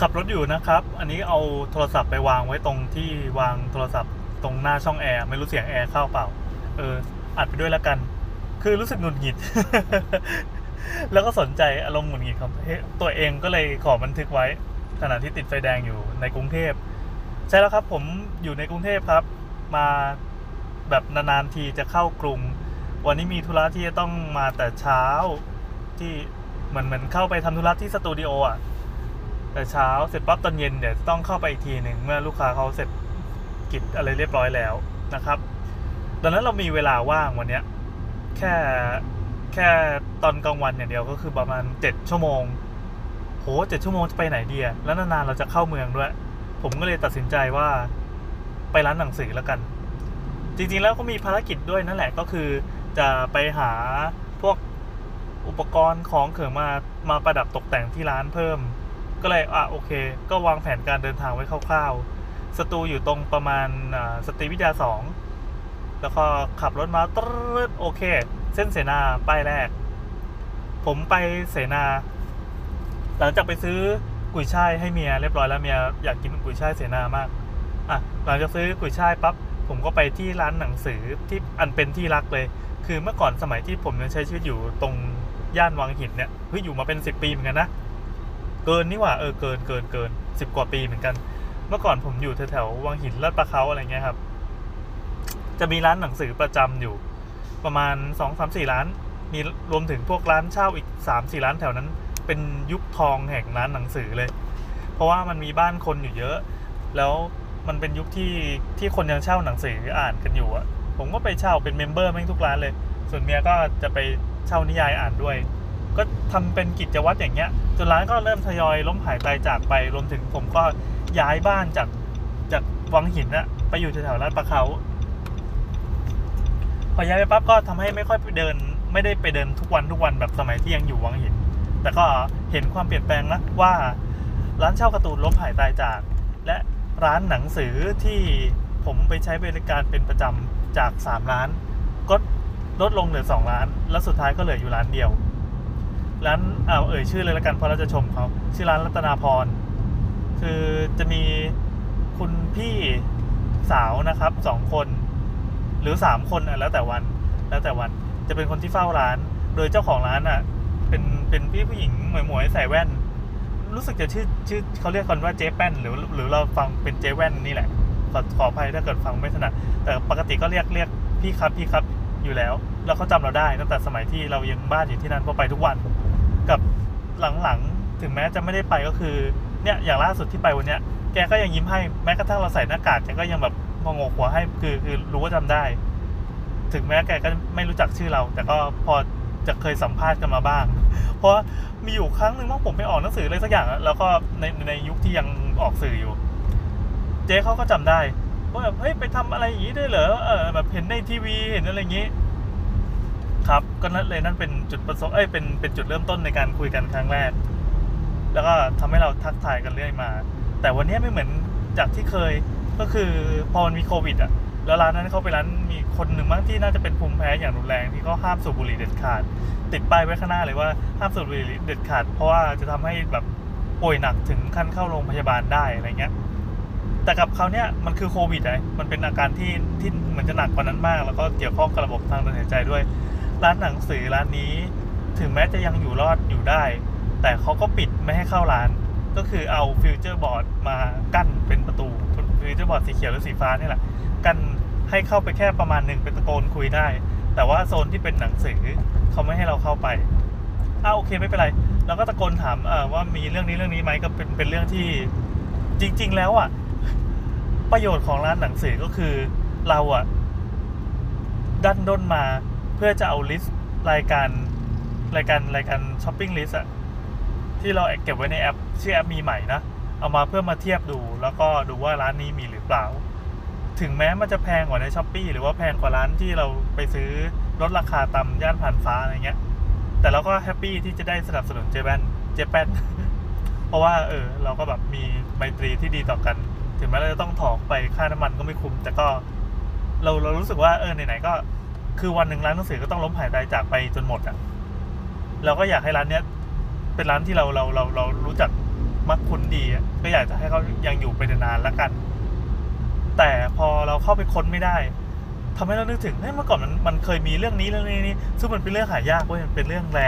ขับรถอยู่นะครับ อันนี้เอาโทรศัพท์ไปวางไว้ตรงที่วางโทรศัพท์ตรงหน้าช่องแอร์ไม่รู้เสียงแอร์เข้าเปล่า เออ อัดไปด้วยแล้วกัน คือรู้สึกหงุดหงิด แล้วก็สนใจอารมณ์หงุดหงิดของตัวเองก็เลยขอบันทึกไว้ ขณะที่ติดไฟแดงอยู่ในกรุงเทพ ใช่แล้วครับ ผมอยู่ในกรุงเทพครับ มาแบบนานๆทีจะเข้ากรุง วันนี้มีธุระที่จะต้องมาแต่เช้าที่เหมือนเหมือนเข้าไปทำธุระที่สตูดิโออะ แต่เช้าเสร็จปั๊บตอนเย็นเดี๋ยวต้องเข้าไปอีกทีหนึ่งเมื่อลูกค้าเขาเสร็จกิจอะไรเรียบร้อยแล้วนะครับดังนั้นเรามีเวลาว่างวันเนี้ยแค่แค่ตอนกลางวันอย่างเดียวก็คือประมาณเจ็ดชั่วโมงโหเจ็ดชั่วโมงจะไปไหนดีอะแล้วนานๆเราจะเข้าเมืองด้วย ผมก็เลยตัดสินใจว่าไปร้านหนังสือแล้วกัน จริงๆแล้วก็มีภารกิจด้วยนั่นแหละก็คือจะไปหาพวกอุปกรณ์ของเขิงมามาประดับตกแต่งที่ร้านเพิ่ม ก็เลยอะโอเค ก็วางแผนการเดินทางไว้คร่าวๆสตูอยู่ตรงประมาณอ่าสตรีวิทยาสองแล้วก็ขับรถมาตรึดโอเค เส้นเสนาป้ายแรก ผมไปเสนา หลังจากไปซื้อกุยช่ายให้เมียเรียบร้อยแล้วเมียอยากกินกุยช่ายเสนามากอะหลังจากซื้อกุยช่ายปั๊บผมก็ไปที่ร้านหนังสือที่อันเป็นที่รักเลย คือเมื่อก่อนสมัยที่ผมยังใช้ชีวิตอยู่ตรงย่านวังหินเนี่ยเฮ้ยอยู่มาเป็นสิบปีเหมือนกันนะ เกินนี่หว่าเออเกินเกินเกินสิบกว่าปีเหมือนกัน เมื่อก่อนผมอยู่แถวๆวังหินลาดประเขาอะไรเงี้ยครับ จะมีร้านหนังสือประจำอยู่ ประมาณสองสามสี่ร้าน มีรวมถึงพวกร้านเช่าอีกสามสี่ร้านแถวนั้น เป็นยุคทองแห่งร้านหนังสือเลย เพราะว่ามันมีบ้านคนอยู่เยอะ แล้วมันเป็นยุคที่ที่คนยังเช่าหนังสืออ่านกันอยู่อะผมก็ไปเช่าเป็น member แม่งทุกร้านเลย ส่วนเมียก็จะไปเช่านิยายอ่านด้วย ก็ทำเป็นกิจวัตรอย่างเงี้ยจนร้านก็เริ่มทยอยล้มหายตายจากไปรวมถึงผมก็ย้ายบ้านจากจากวังหินอะไปอยู่แถวๆลาดปลาเค้าพอย้ายไปปั๊บก็ทำให้ไม่ค่อยไปเดิน ไม่ได้ไปเดินทุกวันทุกวันแบบสมัยที่ยังอยู่วังหิน แต่ก็เห็นความเปลี่ยนแปลงนะว่า ร้านเช่าการ์ตูนล้มหายตายจาก และร้านหนังสือที่ผมไปใช้บริการเป็นประจำจาก 3 ร้าน ก็ลดลงเหลือ 2 ร้าน แล้วสุดท้ายก็เหลืออยู่ร้านเดียว ร้านเอาเอ่ยชื่อเลยละกันเพราะเราจะชมเขาชื่อร้านรัตนาพร คือจะมีคุณพี่สาวนะครับสองคนหรือสามคนอะแล้วแต่วัน แล้วแต่วันจะเป็นคนที่เฝ้าร้าน โดยเจ้าของร้านอะ เป็นเป็นพี่ผู้หญิงหมวยหมวยๆใส่แว่น รู้สึกจะชื่อชื่อเขาเรียกกันว่าเจ๊แป้นหรือหรือเราฟังเป็นเจ๊แว่นนี่แหละขอขออภัยถ้าเกิดฟังไม่ถนัดแต่ปกติก็เรียกเรียกพี่ครับพี่ครับอยู่แล้ว แล้วเขาจำเราได้ตั้งแต่สมัยที่เรายังบ้านอยู่ที่นั่นเพราะไปทุกวัน กับหลังๆ ถึงแม้จะไม่ได้ไปก็คือ เนี่ยอย่างล่าสุดที่ไปวันเนี้ย แกก็ยังยิ้มให้แม้กระทั่งเราใส่หน้ากากแกก็ยังแบบงงหัวให้คือคือรู้ว่าจำได้ ถึงแม้แกก็ไม่รู้จักชื่อเรา แต่ก็พอจะเคยสัมภาษณ์กันมาบ้าง เพราะมีอยู่ครั้งหนึ่งว่าผมไปออกหนังสืออะไรสักอย่างแล้วก็ในในยุคที่ยังออกสื่ออยู่ เจ๊เขาก็จำได้ว่าแบบเฮ้ยไปทำอะไรอย่างนี้ได้เหรอเออแบบเห็นในทีวีเห็นอะไรอย่างนี้ ครับ ก็นั่นเลยนั่นเป็นจุดประสงค์เอ้ยเป็นเป็นจุดเริ่มต้นในการคุยกันครั้งแรก แล้วก็ทำให้เราทักทายกันเรื่อยมา แต่วันนี้ไม่เหมือนจากที่เคยก็คือพอมันมีโควิดอะแล้วร้านนั้นเขาไปร้านมีคนหนึ่งมั้งที่น่าจะเป็นภูมิแพ้อย่างรุนแรงที่เขาห้ามสูบบุหรี่เด็ดขาด ติดป้ายไว้ข้างหน้าเลยว่าห้ามสูบบุหรี่เด็ดขาด เพราะว่าจะทำให้แบบป่วยหนักถึงขั้นเข้าโรงพยาบาลได้อะไรเงี้ยแต่กับเขาวเนี่ยมันคือโควิดไงมันเป็นอาการที่ที่เหมือนจะหนักกว่านั้นมาก แล้วก็เกี่ยวข้องกับระบบทางเดินหายใจด้วย ร้านหนังสือร้านนี้ ถึงแม้จะยังอยู่รอดอยู่ได้ แต่เขาก็ปิดไม่ให้เข้าร้าน ก็คือเอาฟิวเจอร์บอร์ดมากั้นเป็นประตูฟิวเจอร์บอร์ดสีเขียวหรือสีฟ้านี่แหละกันให้เข้าไปแค่ประมาณหนึ่งเป็นตะโกนคุยได้ แต่ว่าโซนที่เป็นหนังสือเขาไม่ให้เราเข้าไปอ้าโอเคไม่เป็นไรเราก็ตะโกนถามว่ามีเรื่องนี้เรื่องนี้ไหมก็เป็นเป็นเรื่องที่จริง ๆ แล้วอะประโยชน์ของร้านหนังสือก็คือเราอะดันด้นมา เพื่อจะเอา list รายการรายการรายการ shopping list อะที่เราเก็บไว้ในแอป ชื่อแอปมีใหม่นะเอามาเพื่อมาเทียบดู แล้วก็ดูว่าร้านนี้มีหรือเปล่า ถึงแม้มันจะแพงกว่าใน Shopee หรือว่าแพงกว่าร้านที่เราไปซื้อลดราคาตามย่านผ่านฟ้าอะไรเงี้ย แต่เราก็ happy ที่จะได้สนับสนุนเจแปนเจแปนเพราะว่าเออเราก็แบบมีไมตรีที่ดีต่อกัน ถึงแม้เราจะต้องถ่อไปค่าน้ำมันก็ไม่คุ้ม แต่ก็เราเรารู้สึกว่าเออไหนๆก็ คือวันหนึ่งร้านหนังสือก็ต้องล้มหายตายจากไปจนหมดอะ เราก็อยากให้ร้านเนี้ย เป็นร้านที่เราเราเราเรารู้จักมักคุ้นดีอะก็อยากจะให้เขายังอยู่ไปนานๆล้วกัน แต่พอเราเข้าไปค้นไม่ได้ทำให้เรานึกถึงเฮ้ยเมื่อก่อนมันมันเคยมีเรื่องนี้เรื่องนี้นี่ซึ่งมันเป็นเรื่องหายากเว้ยมันเป็นเรื่องแร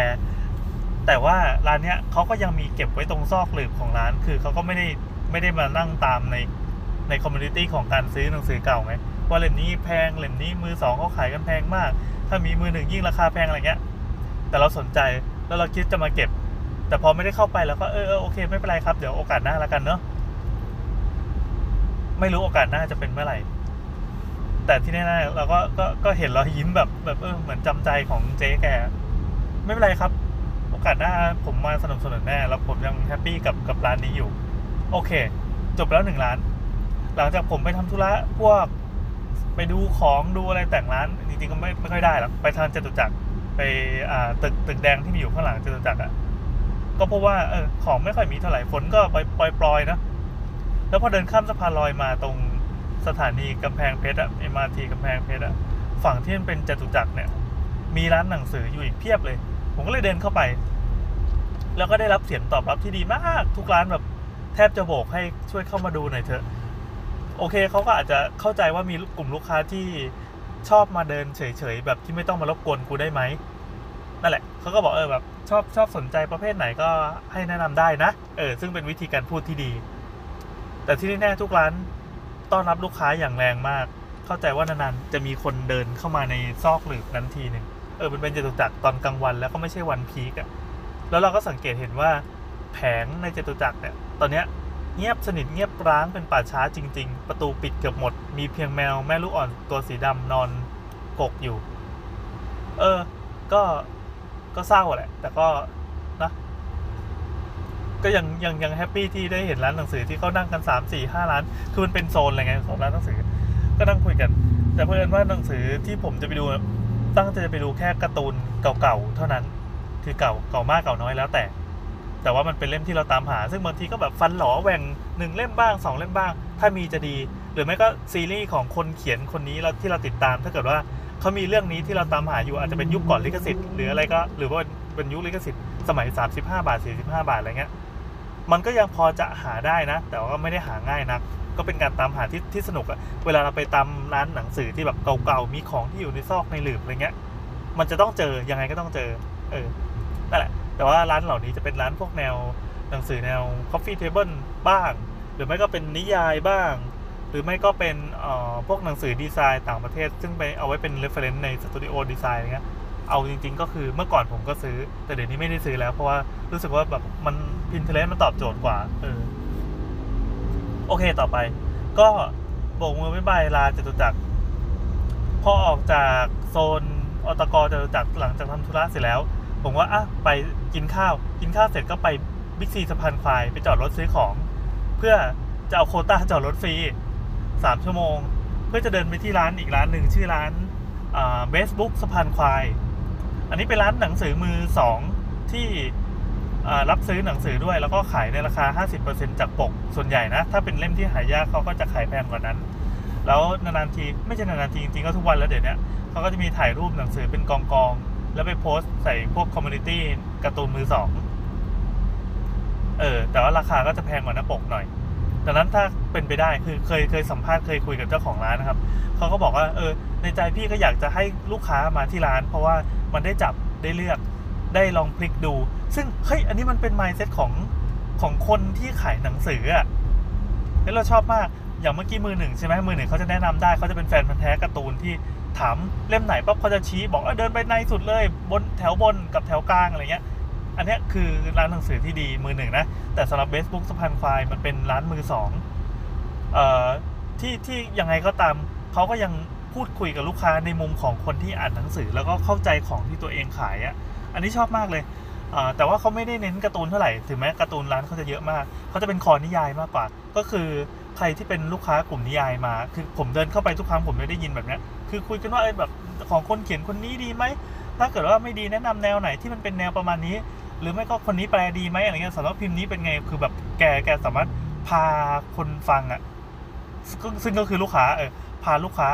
แต่ว่าร้านเนี้ยเขาก็ยังมีเก็บไว้ตรงซอกหลืบของร้าน คือเขาก็ไม่ได้ไม่ได้มานั่งตามในใน community ของการซื้อหนังสือเก่าไง ว่าเล่มนี้แพงเล่มนี้มือสองเขาขายกันแพงมาก ถ้ามีมือหนึ่งยิ่งราคาแพงอะไรเงี้ย แต่เราสนใจแล้วเราคิดจะมาเก็บ แต่พอไม่ได้เข้าไปแล้วก็เออโอเคไม่เป็นไรครับเดี๋ยวโอกาสหน้าแล้วกันเนาะไม่รู้โอกาสหน้าจะเป็นเมื่อไหร่ แต่ที่แน่ๆเราก็ก็ก็เห็นรอยยิ้มแบบแบบเออเหมือนจำใจของเจ๊แก ไม่เป็นไรครับ โอกาสหน้าผมมาสนับสนุนแน่แล้วผมยังแฮปปี้กับกับร้านนี้อยู่ โอเค จบแล้วหนึ่งร้าน หลังจากผมไปทำธุระพวก ไปดูของดูอะไรแต่งร้านจริงๆก็ไม่ไม่ค่อยได้หรอกไปทางจตุจักรไปอ่าตึกตึกแดงที่มีอยู่ข้างหลังจตุจักรอะก็เพราะว่าเออของไม่ค่อยมีเท่าไหร่ฝนก็ปล่อยปล่อยนะแล้วพอเดินข้ามสะพานลอยมาตรงสถานีกำแพงเพชรอะ MRT กำแพงเพชรอะฝั่งที่มันเป็นจตุจักรเนี่ย มีร้านหนังสืออยู่อีกเพียบเลย ผมก็เลยเดินเข้าไป แล้วก็ได้รับเสียงตอบรับที่ดีมาก ทุกร้านแบบแทบจะโบกให้ช่วยเข้ามาดูหน่อยเถอะ โอเคเขาก็อาจจะเข้าใจว่ามีกลุ่มลูกค้าที่ชอบมาเดินเฉยๆ แบบที่ไม่ต้องมารบกวนกูได้ไหมนั่นแหละเขาก็บอกเออแบบชอบชอบสนใจประเภทไหนก็ให้แนะนำได้นะเออซึ่งเป็นวิธีการพูดที่ดี แต่ที่แน่ๆทุกร้านต้อนรับลูกค้าอย่างแรงมาก เข้าใจว่านานๆจะมีคนเดินเข้ามาในซอกหลืบนั้นทีหนึ่งเออมันเป็นจตุจักรตอนกลางวันแล้วก็ไม่ใช่วันพีกอะแล้วเราก็สังเกตเห็นว่าแผงในจตุจักรเนี่ยตอนเนี้ย เงียบสนิทเงียบร้างเป็นป่าช้าจริง ๆ ประตูปิดเกือบหมด มีเพียงแมวแม่ลูกอ่อนตัวสีดำนอนกกอยู่ เออ ก็ก็เศร้าแหละ แต่ก็นะก็ยังยังยังแฮปปี้ที่ได้เห็นร้านหนังสือที่เขานั่งกันสามสี่ห้าร้าน คือมันเป็นโซนอะไรไงโซนร้านหนังสือ ก็นั่งคุยกัน แต่เพื่อนว่าหนังสือที่ผมจะไปดูตั้งใจจะไปดูแค่การ์ตูนเก่าๆเท่านั้น คือเก่าเก่ามากเก่าน้อยแล้วแต่ แต่ว่ามันเป็นเล่มที่เราตามหา ซึ่งบางทีก็แบบฟันหลอแหว่งหนึ่งเล่มบ้างสองเล่มบ้าง ถ้ามีจะดี หรือไม่ก็ซีรีส์ของคนเขียนคนนี้เราที่เราติดตาม ถ้าเกิดว่าเขามีเรื่องนี้ที่เราตามหาอยู่อาจจะเป็นยุคก่อนลิขสิทธิ์หรืออะไรก็หรือว่าเป็นยุคลิขสิทธิ์สมัย 35 บาท 45 บาทอะไรเงี้ยมันก็ยังพอจะหาได้นะ แต่ว่าไม่ได้หาง่ายนัก ก็เป็นการตามหาที่ที่สนุกอะเวลาเราไปตามร้านหนังสือที่แบบเก่าๆมีของที่อยู่ในซอกในหลืบอะไรเงี้ย มันจะต้องเจอยังไงก็ต้องเจอ เออนั่นแหละ แต่ว่าร้านเหล่านี้จะเป็นร้านพวกแนวหนังสือแนว coffee table บ้าง หรือไม่ก็เป็นนิยายบ้าง หรือไม่ก็เป็นพวกหนังสือดีไซน์ต่างประเทศ ซึ่งไปเอาไว้เป็น reference ในสตูดิโอดีไซน์อะไรเงี้ยเอาจริง ๆ ก็คือเมื่อก่อนผมก็ซื้อ แต่เดี๋ยวนี้ไม่ได้ซื้อแล้ว เพราะว่ารู้สึกว่าแบบมัน Pinterest มันตอบโจทย์กว่า เออ โอเคต่อไป ก็โบกมือบ๊ายบายลาจตุจักรพอออกจากโซนอตกจตุจักรหลังจากทำธุระเสร็จแล้ว ผมว่าอะไปกินข้าว กินข้าวเสร็จก็ไปบิ๊กซีสะพานควายไปจอดรถซื้อของ เพื่อจะเอาโคต้าจอดรถฟรีสามชั่วโมง เพื่อจะเดินไปที่ร้านอีกร้านหนึ่งชื่อร้าน Best Book สะพานควาย อันนี้เป็นร้านหนังสือมือสองที่อ่ารับซื้อหนังสือด้วยแล้วก็ขายในราคา 50%จากปก ส่วนใหญ่นะ ถ้าเป็นเล่มที่หายากเขาก็จะขายแพงกว่านั้น แล้วนานๆที ไม่ใช่นานๆทีจริงๆก็ทุกวันแล้วเดี๋ยวนี้เขาก็จะมีถ่ายรูปหนังสือเป็นกองๆ แล้วไปโพสต์ใส่พวก community การ์ตูนมือสอง เออ แต่ว่าราคาก็จะแพงกว่าหน้าปกหน่อยดังนั้นถ้าเป็นไปได้คือเคยเคยสัมภาษณ์เคยคุยกับเจ้าของร้านนะครับ เขาก็บอกว่า เออ ในใจพี่ก็อยากจะให้ลูกค้ามาที่ร้าน เพราะว่ามันได้จับได้เลือกได้ลองพลิกดู ซึ่งเฮ้ยอันนี้มันเป็น mindset ของของคนที่ขายหนังสืออะแล้วเราชอบมากอย่างเมื่อกี้มือหนึ่งใช่ไหมมือหนึ่งเขาจะแนะนำได้เขาจะเป็นแฟนพันธ์แท้การ์ตูนที่ ถามเล่มไหนปั๊บเขาจะชี้บอกเออเดินไปในสุดเลย บนแถวบนกับแถวกลางอะไรเงี้ย อันนี้คือร้านหนังสือที่ดีมือหนึ่งนะ แต่สำหรับเบสบุ๊กสะพานควายมันเป็นร้านมือสองเอ่อที่ที่ยังไงก็ตามเขาก็ยังพูดคุยกับลูกค้าในมุมของคนที่อ่านหนังสือแล้วก็เข้าใจของที่ตัวเองขายอะ่ะ อันนี้ชอบมากเลยแต่ว่าเขาไม่ได้เน้นการ์ตูนเท่าไหร่ ถึงแม้การ์ตูนร้านเขาจะเยอะมาก เขาจะเป็นคอนิยายมากกว่า ก็คือ ใครที่เป็นลูกค้ากลุ่มนิยายมา คือผมเดินเข้าไปทุกครั้งผมไม่ได้ยินแบบเนี้ยคือคุยกันว่าเอ้แบบของคนเขียนคนนี้ดีไหมถ้าเกิดว่าไม่ดีแนะนำแนวไหนที่มันเป็นแนวประมาณนี้ หรือไม่ก็คนนี้แปลดีไหมอะไรเงี้ยสำนักพิมพ์นี้เป็นไงคือแบบแกแกสามารถพาคนฟังอะ่ะซึ่งก็คือลูกค้าเออพาลูกค้า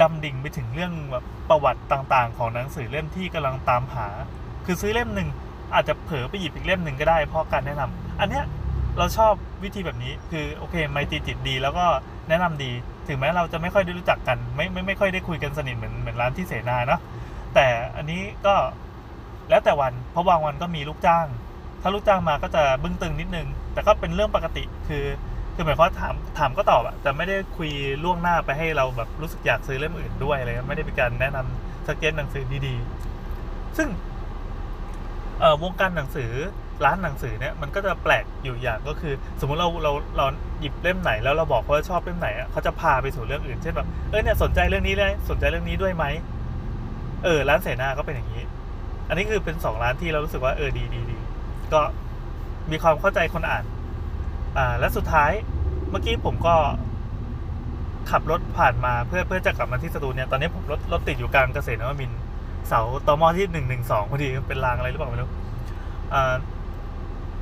ดำดิ่งไปถึงเรื่องแบบประวัติต่างๆ ของหนังสือเล่มที่กำลังตามหา คือซื้อเล่มหนึ่งอาจจะเผลอไปหยิบอีกเล่มหนึ่งก็ได้เพราะการแนะนำอันเนี้ย เราชอบวิธีแบบนี้คือโอเคไมตรีจิตดีแล้วก็แนะนำดี ถึงแม้เราจะไม่ค่อยได้รู้จักกัน ไม่ไม่ไม่ค่อยได้คุยกันสนิทเหมือนเหมือนร้านที่เสนาเนาะแต่อันนี้ก็แล้วแต่วันเพราะบางวันก็มีลูกจ้าง ถ้าลูกจ้างมาก็จะบึ้งตึงนิดนึง แต่ก็เป็นเรื่องปกติคือคือหมายความถามถามก็ตอบอะแต่ไม่ได้คุยล่วงหน้าไปให้เราแบบรู้สึกอยากซื้อเล่มอื่นด้วยอะไรเงี้ยไม่ได้เป็นการแนะนำสเก็ตหนังสือดีๆ ซึ่งวงการหนังสือ ร้านหนังสือเนี่ยมันก็จะแปลกอยู่อย่างก็คือ สมมุติเราเราเราหยิบเล่มไหนแล้วเราบอกเขาว่าชอบเล่มไหนเขาจะพาไปสู่เรื่องอื่นเช่นแบบเออเนี่ยสนใจเรื่องนี้เลยสนใจเรื่องนี้ด้วยไหมเออร้านเสนาก็เป็นอย่างนี้ อันนี้คือเป็นสองร้านที่เรารู้สึกว่าเออดีดีดีก็มีความเข้าใจคนอ่าน อ่าและสุดท้ายเมื่อกี้ผมก็ขับรถผ่านมาเพื่อเพื่อจะกลับมาที่สตูเนี่ยตอนนี้ผมรถรถติดอยู่กลางเกษตรนวมินเสาตอมอที่หนึ่งหนึ่งสองพอดีเป็นรางอะไรหรือเปล่าไม่รู้อ่า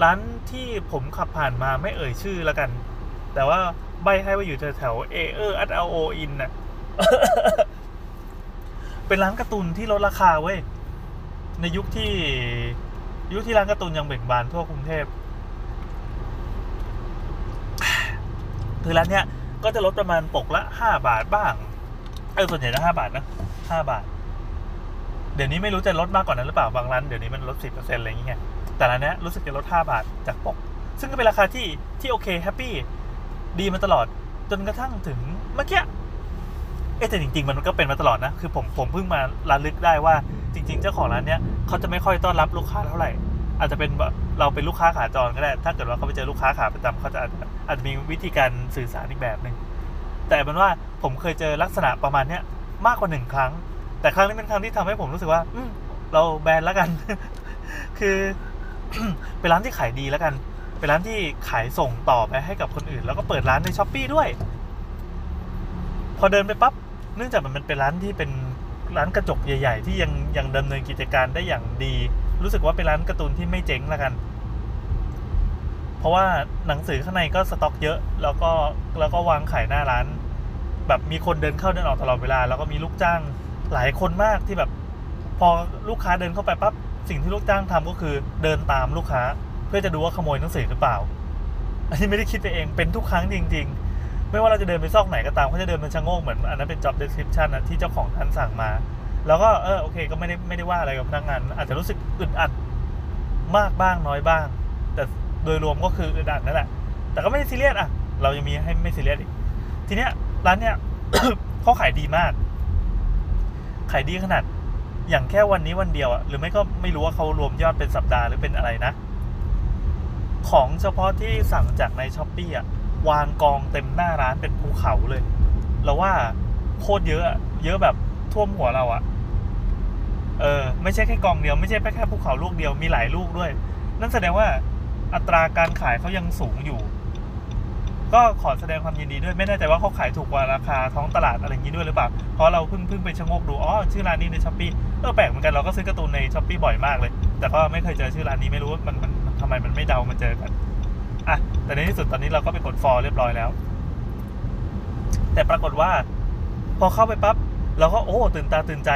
ร้านที่ผมขับผ่านมาไม่เอ่ยชื่อแล้วกัน แต่ว่าใบ้ให้ว่าอยู่แถวๆเอเออร์อัตโออินน่ะ เป็นร้านการ์ตูนที่ลดราคาเว้ย ในยุคที่ยุคที่ร้านการ์ตูนยังเบ่งบานทั่วกรุงเทพคือร้านเนี้ยก็จะลดประมาณปกละห้าบาทบ้าง เออส่วนใหญ่จะห้าบาทนะห้าบาท เดี๋ยวนี้ไม่รู้จะลดมากกว่านั้นหรือเปล่าบางร้านเดี๋ยวนี้มันลดสิบเปอร์เซ็นต์อะไรอย่างเงี้ย แต่ร้านเนี้ยรู้สึกจะลดห้าบาทจากปก ซึ่งก็เป็นราคาที่ที่โอเคแฮปปี้ดีมาตลอดจนกระทั่งถึงเมื่อกี้เอ๊ะแต่จริง ๆ มันก็เป็นมาตลอดนะ คือผมผมเพิ่งมาระลึกได้ว่าจริง ๆ เจ้าของร้านเนี้ยเขาจะไม่ค่อยต้อนรับลูกค้าเท่าไหร่ อาจจะเป็นแบบเราเป็นลูกค้าขาจรก็ได้ ถ้าเกิดว่าเขาไปเจอลูกค้าขาประจำเขาจะอาจจะมีวิธีการสื่อสารอีกแบบหนึ่งแต่เป็นว่าผมเคยเจอลักษณะประมาณเนี้ยมากกว่าหนึ่งครั้ง แต่ครั้งนี้เป็นครั้งที่ทำให้ผมรู้สึกว่า อืเราแบนแล้วกัน คือ เป็นร้านที่ขายดีแล้วกัน เป็นร้านที่ขายส่งต่อไปให้กับคนอื่น แล้วก็เปิดร้านในช้อปปีด้วย พอเดินไปปั๊บเนื่องจากมันเป็นร้านที่เป็นร้านกระจกใหญ่ ๆ ที่ยังยังดำเนินกิจการได้อย่างดี รู้สึกว่าเป็นร้านการ์ตูนที่ไม่เจ๊งแล้วกัน เพราะว่าหนังสือข้างในก็สต็อกเยอะ แล้วก็แล้วก็วางขายหน้าร้าน แบบมีคนเดินเข้าเดินออกตลอดเวลา แล้วก็มีลูกจ้างหลายคนมากที่แบบ พอลูกค้าเดินเข้าไปปั๊บ สิ่งที่ลูกจ้างทำก็คือเดินตามลูกค้า เพื่อจะดูว่าขโมยหนังสือหรือเปล่า อันนี้ไม่ได้คิดไปเองเป็นทุกครั้งจริง ๆ ไม่ว่าเราจะเดินไปซอกไหนก็ตามเขาจะเดินเป็นชะโงกเหมือนอันนั้นเป็น job description นะที่เจ้าของท่านสั่งมา แล้วก็เออโอเค ก็ไม่ได้ไม่ได้ว่าอะไรกับพนักงาน อาจจะรู้สึกอึดอัดมากบ้างน้อยบ้าง แต่โดยรวมก็คืออึดอัดนั่นแหละ แต่ก็ไม่ได้ซีเรียสอะ เรายังมีให้ไม่ซีเรียสอีก ทีเนี้ยร้านเนี้ยเขาขายดีมาก ขายดีขนาด อย่างแค่วันนี้วันเดียวอะหรือไม่ก็ไม่รู้ว่าเขารวมยอดเป็นสัปดาห์หรือเป็นอะไรนะ ของเฉพาะที่สั่งจากใน Shopee อะวางกองเต็มหน้าร้านเป็นภูเขาเลยเราว่าโคตรเยอะอะเยอะแบบท่วมหัวเราอะเออไม่ใช่แค่กองเดียวไม่ใช่แค่ภูเขาลูกเดียวมีหลายลูกด้วย นั่นแสดงว่าอัตราการขายเขายังสูงอยู่ ก็ขอแสดงความยินดีด้วยไม่แน่ใจว่าเขาขายถูกกว่าราคาท้องตลาดอะไรอย่างนี้ด้วยหรือเปล่าเพราะเราเพิ่งเพิ่งไปชะโงกดูอ๋อชื่อร้านนี้ใน Shopee เออแปลกเหมือนกันเราก็ซื้อการ์ตูนใน Shopee บ่อยมากเลย แต่ก็ไม่เคยเจอชื่อร้านนี้ไม่รู้ว่ามันมันทำไมมันไม่ได้มาเจอกันอะแต่ในที่สุดตอนนี้เราก็ไปกด follow เรียบร้อยแล้ว แต่ปรากฏว่า พอเข้าไปปั๊บเราก็โอ้ตื่นตาตื่นใจ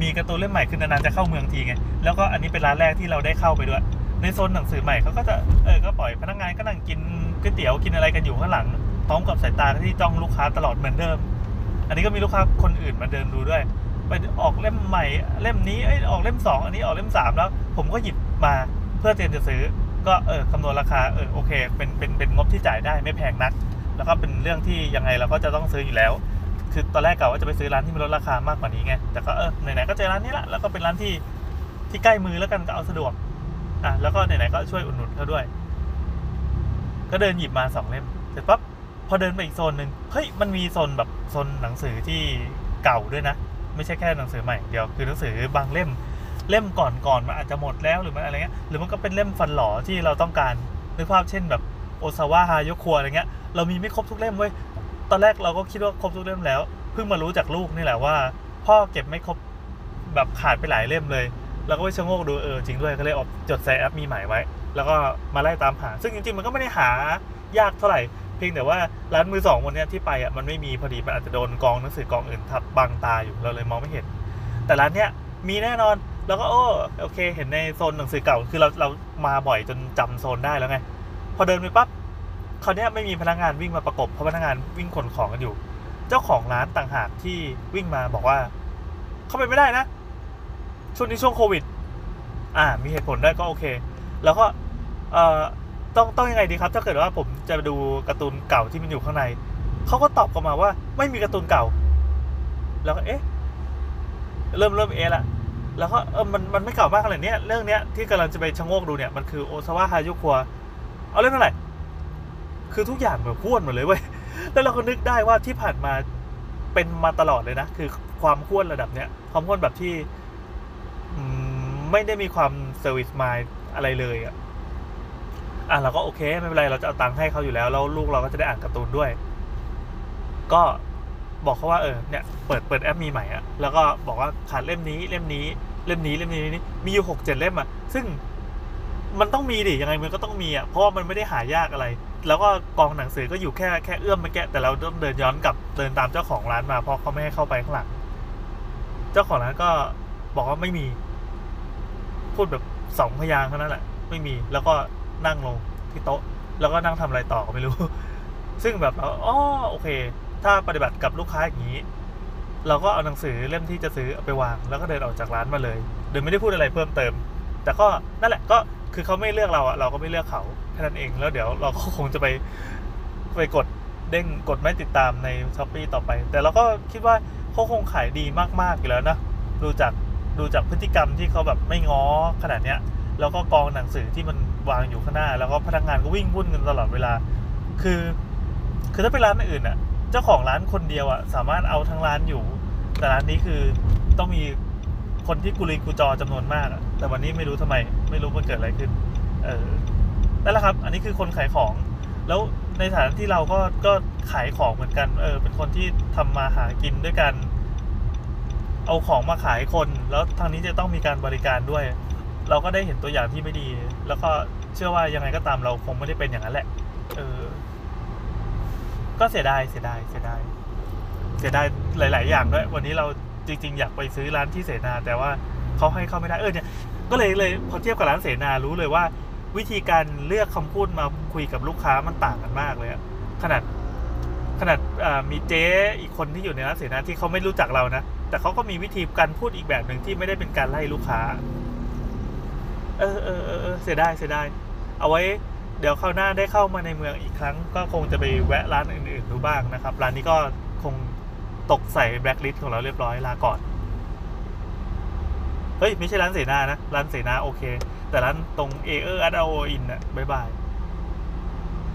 มีการ์ตูนเล่มใหม่ขึ้นนานๆจะเข้าเมืองทีไงแล้วก็อันนี้เป็นร้านแรกที่เราได้เข้าไปด้วย ในโซนหนังสือใหม่เขาก็จะเออก็ปล่อยพนักงานก็นั่งกิน ก๋วยเตี๋ยวกินอะไรกันอยู่ข้างหลัง พร้อมกับสายตาที่จ้องลูกค้าตลอดเหมือนเดิม อันนี้ก็มีลูกค้าคนอื่นมาเดินดูด้วยไปออกเล่มใหม่เล่มนี้เอ้ยออกเล่มสองอันนี้ออกเล่มสามแล้ว ผมก็หยิบมาเพื่อเตรียมจะซื้อ ก็เออคำนวณราคาเออโอเคเป็นเป็นเป็นงบที่จ่ายได้ไม่แพงนัก แล้วก็เป็นเรื่องที่ยังไงเราก็จะต้องซื้ออยู่แล้ว คือตอนแรกกะว่าจะไปซื้อร้านที่มีลดราคามากกว่านี้ไงแต่ก็เออไหนๆก็เจอร้านนี้ละแล้วก็เป็นร้านที่ที่ใกล้มือแล้วกันก็เอาสะดวกอะแล้วก็ไหนๆก็ช่วยอุดหนุนเขาด้วย ก็เดินหยิบมาสองเล่มเสร็จปั๊บพอเดินไปอีกโซนหนึ่งเฮ้ยมันมีโซนแบบโซนหนังสือที่เก่าด้วยนะ ไม่ใช่แค่หนังสือใหม่เดียวคือหนังสือบางเล่มเล่มก่อนก่อนมันอาจจะหมดแล้วหรือมันอะไรเงี้ยหรือมันก็เป็นเล่มฟันหล่อที่เราต้องการนึกภาพเช่นแบบโอซาวะฮายโคัวอะไรเงี้ยเรามีไม่ครบทุกเล่มเว้ยตอนแรกเราก็คิดว่าครบทุกเล่มแล้ว เพิ่งมารู้จากลูกนี่แหละว่า พ่อเก็บไม่ครบแบบขาดไปหลายเล่มเลย แล้วก็ไปชะโงกดูเออจริงด้วยก็เลยออกจดใส่แอปมีหมายไว้ แล้วก็มาไล่ตามหา ซึ่งจริงๆมันก็ไม่ได้หายากเท่าไหร่เพียงแต่ว่าร้านมือสองวันนี้ที่ไปอะมันไม่มีพอดีมันอาจจะโดนกองหนังสือกองอื่นทับบังตาอยู่เราเลยมองไม่เห็น แต่ร้านเนี้ยมีแน่นอนแล้วก็โอ้โอเค เห็นในโซนหนังสือเก่าคือเราเรามาบ่อยจนจำโซนได้แล้วไงพอเดินไปปั๊บคราวเนี้ยไม่มีพนักงานวิ่งมาประกบเพราะพนักงานวิ่งขนของกันอยู่ เจ้าของร้านต่างหากที่วิ่งมาบอกว่า เข้าไปไม่ได้นะ ช่วงนี้ช่วงโควิด อ่า มีเหตุผลได้ก็โอเค แล้วก็เอ่อต้องต้องยังไงดีครับ ถ้าเกิดว่าผมจะดูการ์ตูนเก่าที่มันอยู่ข้างในเขาก็ตอบกลับมาว่า ไม่มีการ์ตูนเก่า แล้วก็เอ๊ะ เริ่มเริ่มเอะละแล้วก็เออมันมันไม่เก่ามากขนาดเนี้ยเรื่องเนี้ยที่กำลังจะไปชะโงกดูเนี่ยมันคือโอซาวะฮายุคัวเอาเรื่องอะไรคือทุกอย่างแบบพ้วนหมดเลยเว้ยแล้วเราก็นึกได้ว่าที่ผ่านมาเป็นมาตลอดเลยนะ คือความพ้วนระดับเนี้ยความพ้วนแบบที่ ไม่ได้มีความเซอร์วิสมายอะไรเลยอะอะเราก็โอเคไม่เป็นไรเราจะเอาตังค์ให้เขาอยู่แล้วแล้วลูกเราก็จะได้อ่านการ์ตูนด้วย ก็บอกเขาว่าเออเนี่ยเปิดเปิดแอปมีใหม่อะแล้วก็บอกว่าขาดเล่มนี้เล่มนี้เล่มนี้เล่มนี้นี่มีอยู่หกเจ็ดเล่มอะซึ่งมันต้องมีดิยังไงมันก็ต้องมีอะเพราะว่ามันไม่ได้หายากอะไร แล้วก็กองหนังสือก็อยู่แค่แค่เอื้อมมาแกะแต่เราต้องเดินย้อนกลับเดินตามเจ้าของร้านมาเพราะเขาไม่ให้เข้าไปข้างหลัง เจ้าของร้านก็ บอกว่าไม่มี พูดแบบสองพยางค์เท่านั้นแหละ ไม่มี แล้วก็นั่งลงที่โต๊ะ แล้วก็นั่งทำอะไรต่อก็ไม่รู้ ซึ่งแบบเราอ๋อโอเค ถ้าปฏิบัติกับลูกค้าอย่างนี้ เราก็เอาหนังสือเล่มที่จะซื้อเอาไปวาง แล้วก็เดินออกจากร้านมาเลย โดยไม่ได้พูดอะไรเพิ่มเติม แต่ก็นั่นแหละก็คือเขาไม่เลือกเราอะเราก็ไม่เลือกเขาแค่นั้นเอง แล้วเดี๋ยวเราก็คงจะไปไปกดเด้งกดไม่ติดตามในช้อปปีต่อไป แต่เราก็คิดว่าเขาคงขายดีมากๆอยู่แล้วนะดูจาก ดูจากพฤติกรรมที่เขาแบบไม่ง้อขนาดเนี้ย แล้วก็กองหนังสือที่มันวางอยู่ข้างหน้า แล้วก็พนักงานก็วิ่งวุ่นกันตลอดเวลา คือ คือถ้าเป็นร้านอื่นอะ เจ้าของร้านคนเดียวอะ สามารถเอาทั้งร้านอยู่ แต่ร้านนี้คือต้องมีคนที่กุลีกุจอจำนวนมากอะแต่วันนี้ไม่รู้ทำไม ไม่รู้มันเกิดอะไรขึ้น เออนั่นแหละครับ อันนี้คือคนขายของ แล้วในฐานะที่เราก็ก็ขายของเหมือนกัน เออ เป็นคนที่ทำมาหากินด้วยกัน เอาของมาขายคน แล้วทางนี้จะต้องมีการบริการด้วย เราก็ได้เห็นตัวอย่างที่ไม่ดี แล้วก็เชื่อว่ายังไงก็ตามเราคงไม่ได้เป็นอย่างนั้นแหละ เออ ก็เสียดายเสียดายเสียดายเสียดายหลาย ๆ อย่างด้วย วันนี้เราจริง ๆ อยากไปซื้อร้านที่เสนา แต่ว่าเขาให้เข้าไม่ได้เออเนี่ยก็เลยเลยพอเทียบกับร้านเสนารู้เลยว่า วิธีการเลือกคำพูดมาคุยกับลูกค้ามันต่างกันมากเลยอะขนาดขนาดมีเจ๊อีกคนที่อยู่ในร้านเสนาที่เขาไม่รู้จักเรานะ แต่เขาก็มีวิธีการพูดอีกแบบหนึ่งที่ไม่ได้เป็นการไล่ลูกค้า เออเออเออเสียดายเสียดายเอาไว้เดี๋ยวคราวหน้าได้เข้ามาในเมืองอีกครั้ง ก็คงจะไปแวะร้านอื่นๆดูบ้างนะครับ ร้านนี้ก็คงตกใส่แบล็คลิสต์ของเราเรียบร้อยลาก่อน เฮ้ย ไม่ใช่ร้านเสนานะ ร้านเสนาโอเค แต่ร้านตรงเอเออร์อัดโออินอะ bye bye